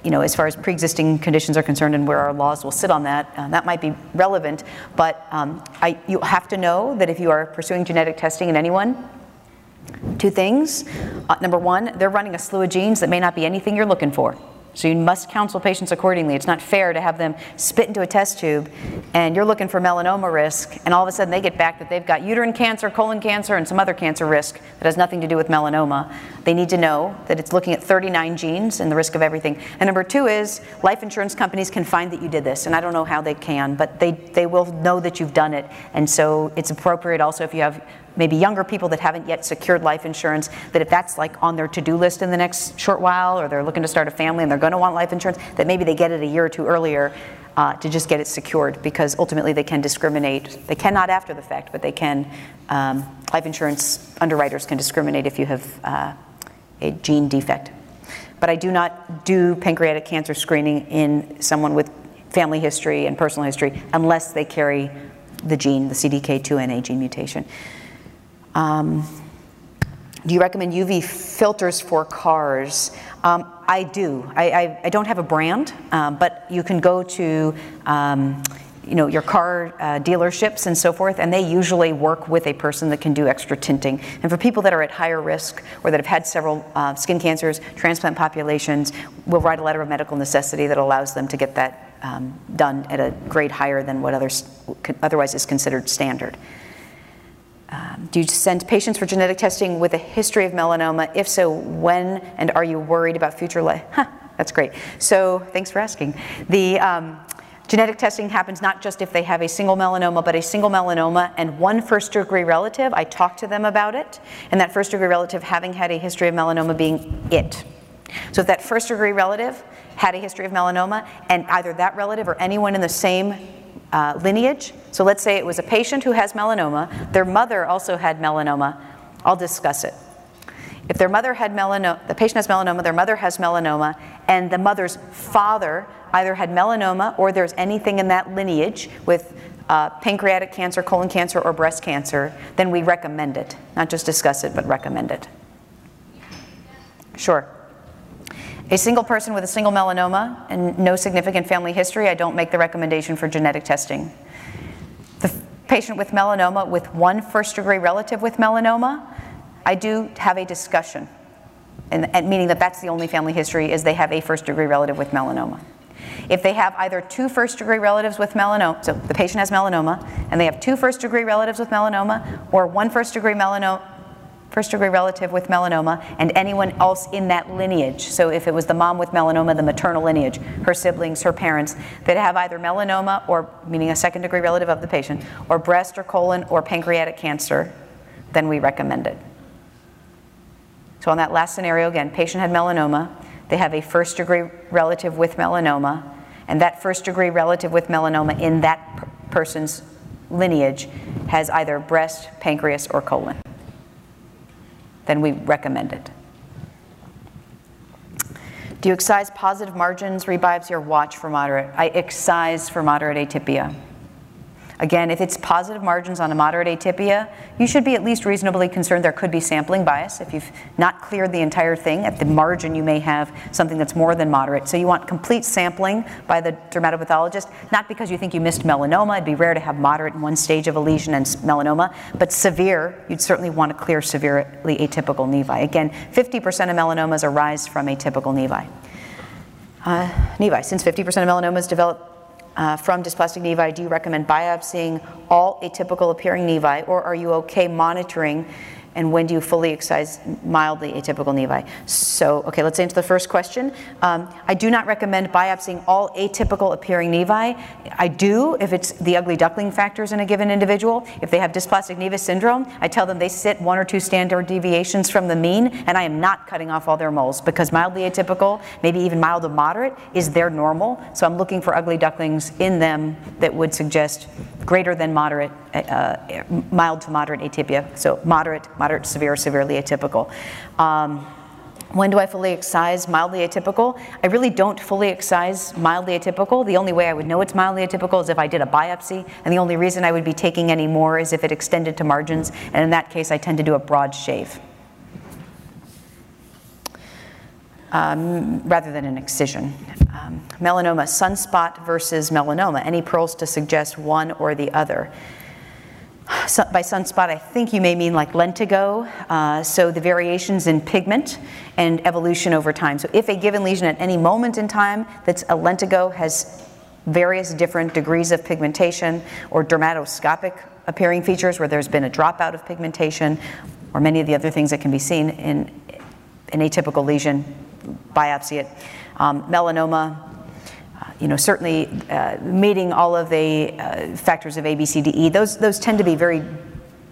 you know, as far as pre-existing conditions are concerned and where our laws will sit on that, uh, that might be relevant. But um, I, you have to know that if you are pursuing genetic testing in anyone, two things. Uh, number one, they're running a slew of genes that may not be anything you're looking for. So you must counsel patients accordingly. It's not fair to have them spit into a test tube and you're looking for melanoma risk, and all of a sudden they get back that they've got uterine cancer, colon cancer, and some other cancer risk that has nothing to do with melanoma. They need to know that it's looking at 39 genes and the risk of everything. And number two is life insurance companies can find that you did this, and I don't know how they can, but they, they will know that you've done it. And so it's appropriate also if you have maybe younger people that haven't yet secured life insurance, that if that's like on their to-do list in the next short while, or they're looking to start a family and they're going to want life insurance, that maybe they get it a year or two earlier uh, to just get it secured because ultimately they can discriminate. They cannot after the fact, but they can. Um, life insurance underwriters can discriminate if you have uh, a gene defect. But I do not do pancreatic cancer screening in someone with family history and personal history unless they carry the gene, the CDK2NA gene mutation. Um, do you recommend UV filters for cars? Um, I do. I, I, I, don't have a brand, um, but you can go to um, you know, your car uh, dealerships and so forth, and they usually work with a person that can do extra tinting. And for people that are at higher risk or that have had several uh, skin cancers, transplant populations, we'll write a letter of medical necessity that allows them to get that um, done at a grade higher than what others, otherwise is considered standard. Um, do you send patients for genetic testing with a history of melanoma? If so, when and are you worried about future life? Huh, that's great. So thanks for asking. The um, genetic testing happens not just if they have a single melanoma, but a single melanoma and one first degree relative. I talk to them about it, and that first degree relative having had a history of melanoma being it. So if that first degree relative had a history of melanoma, and either that relative or anyone in the same uh, lineage. So let's say it was a patient who has melanoma, their mother also had melanoma. I'll discuss it. If their mother had melanoma, the patient has melanoma, their mother has melanoma, and the mother's father either had melanoma or there's anything in that lineage with uh, pancreatic cancer, colon cancer, or breast cancer, then we recommend it. Not just discuss it, but recommend it. Sure. A single person with a single melanoma and no significant family history, I don't make the recommendation for genetic testing. The patient with melanoma with one first degree relative with melanoma, I do have a discussion, and, and meaning that that's the only family history is they have a first degree relative with melanoma. If they have either two first degree relatives with melanoma, so the patient has melanoma, and they have two first degree relatives with melanoma, or one first degree melanoma, first degree relative with melanoma, and anyone else in that lineage. So if it was the mom with melanoma, the maternal lineage, her siblings, her parents, that have either melanoma, or meaning a second degree relative of the patient, or breast or colon or pancreatic cancer, then we recommend it. So on that last scenario, again, patient had melanoma, they have a first degree relative with melanoma, and that first degree relative with melanoma in that person's lineage has either breast, pancreas, or colon then we recommend it. Do you excise positive margins, rebiopsy, your watch for moderate? I excise for moderate atypia. Again, if it's positive margins on a moderate atypia, you should be at least reasonably concerned there could be sampling bias. If you've not cleared the entire thing, at the margin you may have something that's more than moderate. So you want complete sampling by the dermatopathologist, not because you think you missed melanoma. It'd be rare to have moderate in one stage of a lesion and melanoma, but severe, you'd certainly want to clear severely atypical nevi. Again, 50% of melanomas arise from atypical nevi. Uh, nevi, since 50% of melanomas develop uh, from dysplastic nevi, do you recommend biopsying all atypical appearing nevi, or are you okay monitoring and when do you fully excise mildly atypical nevi? So, okay, let's answer the first question. Um, I do not recommend biopsying all atypical appearing nevi. I do if it's the ugly duckling factors in a given individual. If they have dysplastic nevus syndrome, I tell them they sit one or two standard deviations from the mean, and I am not cutting off all their moles because mildly atypical, maybe even mild to moderate, is their normal. So I'm looking for ugly ducklings in them that would suggest greater than moderate, uh, mild to moderate atypia. So moderate moderate severe, severely atypical. Um, when do I fully excise mildly atypical? I really don't fully excise mildly atypical. The only way I would know it's mildly atypical is if I did a biopsy, and the only reason I would be taking any more is if it extended to margins, and in that case, I tend to do a broad shave. Um, rather than an excision. Um, melanoma sunspot versus melanoma. Any pearls to suggest one or the other? By sunspot, I think you may mean like lentigo, uh, so the variations in pigment and evolution over time. So if a given lesion at any moment in time that's a lentigo has various different degrees of pigmentation or dermatoscopic appearing features where there's been a dropout of pigmentation or many of the other things that can be seen in an atypical lesion, biopsy it. Um, melanoma, you know, certainly uh, meeting all of the uh, factors of A, B, C, D, E, those, those tend to be very,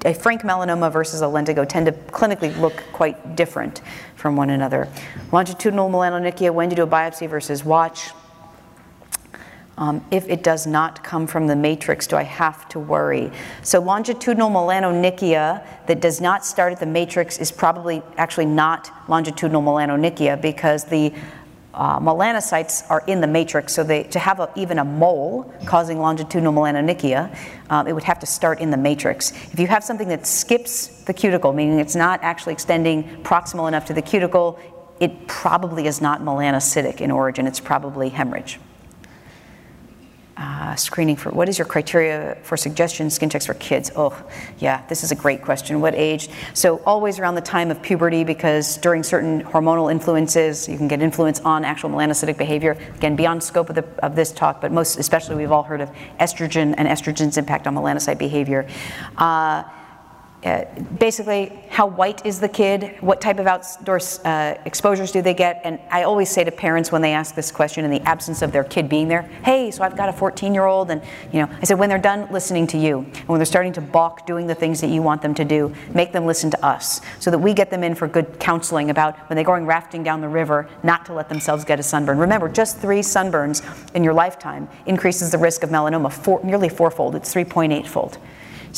a frank melanoma versus a lentigo tend to clinically look quite different from one another. Longitudinal melanonychia, when to do a biopsy versus watch. Um, if it does not come from the matrix, do I have to worry? So longitudinal melanonychia that does not start at the matrix is probably actually not longitudinal melanonychia because the uh, melanocytes are in the matrix, so they, to have a, even a mole causing longitudinal melanonychia, um, it would have to start in the matrix. If you have something that skips the cuticle, meaning it's not actually extending proximal enough to the cuticle, it probably is not melanocytic in origin, it's probably hemorrhage uh, screening for what is your criteria for suggestion skin checks for kids? Oh, yeah, this is a great question. What age? So, always around the time of puberty because during certain hormonal influences, you can get influence on actual melanocytic behavior. Again, beyond scope of, the, of this talk, but most especially, we've all heard of estrogen and estrogen's impact on melanocyte behavior. Uh, uh, basically, how white is the kid? What type of outdoor uh, exposures do they get? And I always say to parents when they ask this question in the absence of their kid being there, hey, so I've got a 14 year old, and you know, I said, when they're done listening to you, and when they're starting to balk doing the things that you want them to do, make them listen to us so that we get them in for good counseling about when they're going rafting down the river, not to let themselves get a sunburn. Remember, just three sunburns in your lifetime increases the risk of melanoma four, nearly fourfold, it's 3.8 fold.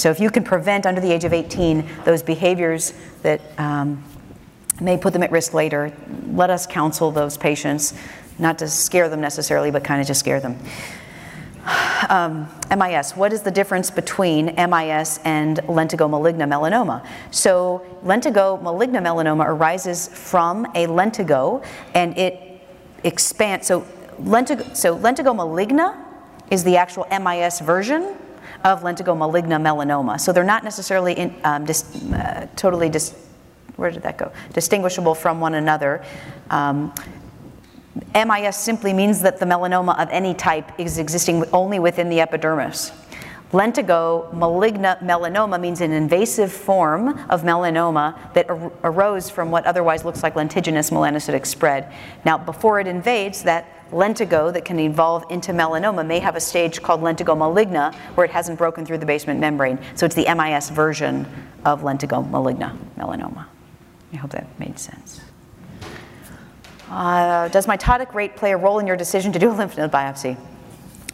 So if you can prevent under the age of 18 those behaviors that um, may put them at risk later, let us counsel those patients, not to scare them necessarily, but kind of to scare them. Um, MIS, what is the difference between MIS and lentigo maligna melanoma? So, lentigo maligna melanoma arises from a lentigo and it expands. So, lentigo, so lentigo maligna is the actual MIS version of lentigo maligna melanoma. So they're not necessarily in, um, dis, uh, totally dis, where did that go? Distinguishable from one another. Um, MIS simply means that the melanoma of any type is existing only within the epidermis. Lentigo maligna melanoma means an invasive form of melanoma that ar- arose from what otherwise looks like lentiginous melanocytic spread. Now, before it invades, that lentigo that can evolve into melanoma may have a stage called lentigo maligna where it hasn't broken through the basement membrane. So it's the MIS version of lentigo maligna melanoma. I hope that made sense. Uh, does mitotic rate play a role in your decision to do a lymph node biopsy?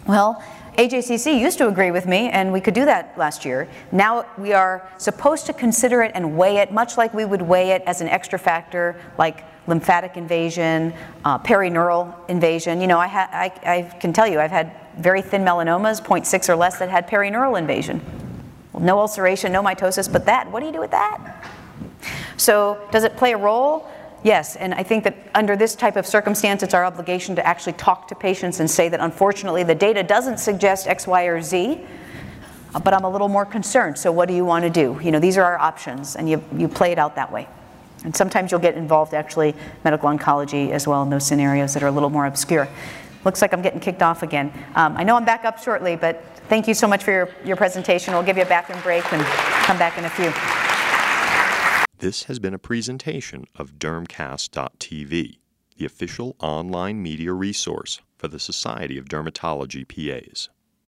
Well, AJCC used to agree with me, and we could do that last year. Now we are supposed to consider it and weigh it, much like we would weigh it as an extra factor, like lymphatic invasion, uh, perineural invasion. You know, I, ha- I, I can tell you, I've had very thin melanomas, 0.6 or less, that had perineural invasion. Well, no ulceration, no mitosis, but that, what do you do with that? So, does it play a role? Yes, and I think that under this type of circumstance, it's our obligation to actually talk to patients and say that unfortunately the data doesn't suggest X, Y, or Z, uh, but I'm a little more concerned. So, what do you want to do? You know, these are our options, and you, you play it out that way. And sometimes you'll get involved, actually, medical oncology as well in those scenarios that are a little more obscure. Looks like I'm getting kicked off again. Um, I know I'm back up shortly, but thank you so much for your, your presentation. We'll give you a bathroom break and come back in a few. This has been a presentation of Dermcast.tv, the official online media resource for the Society of Dermatology PAs.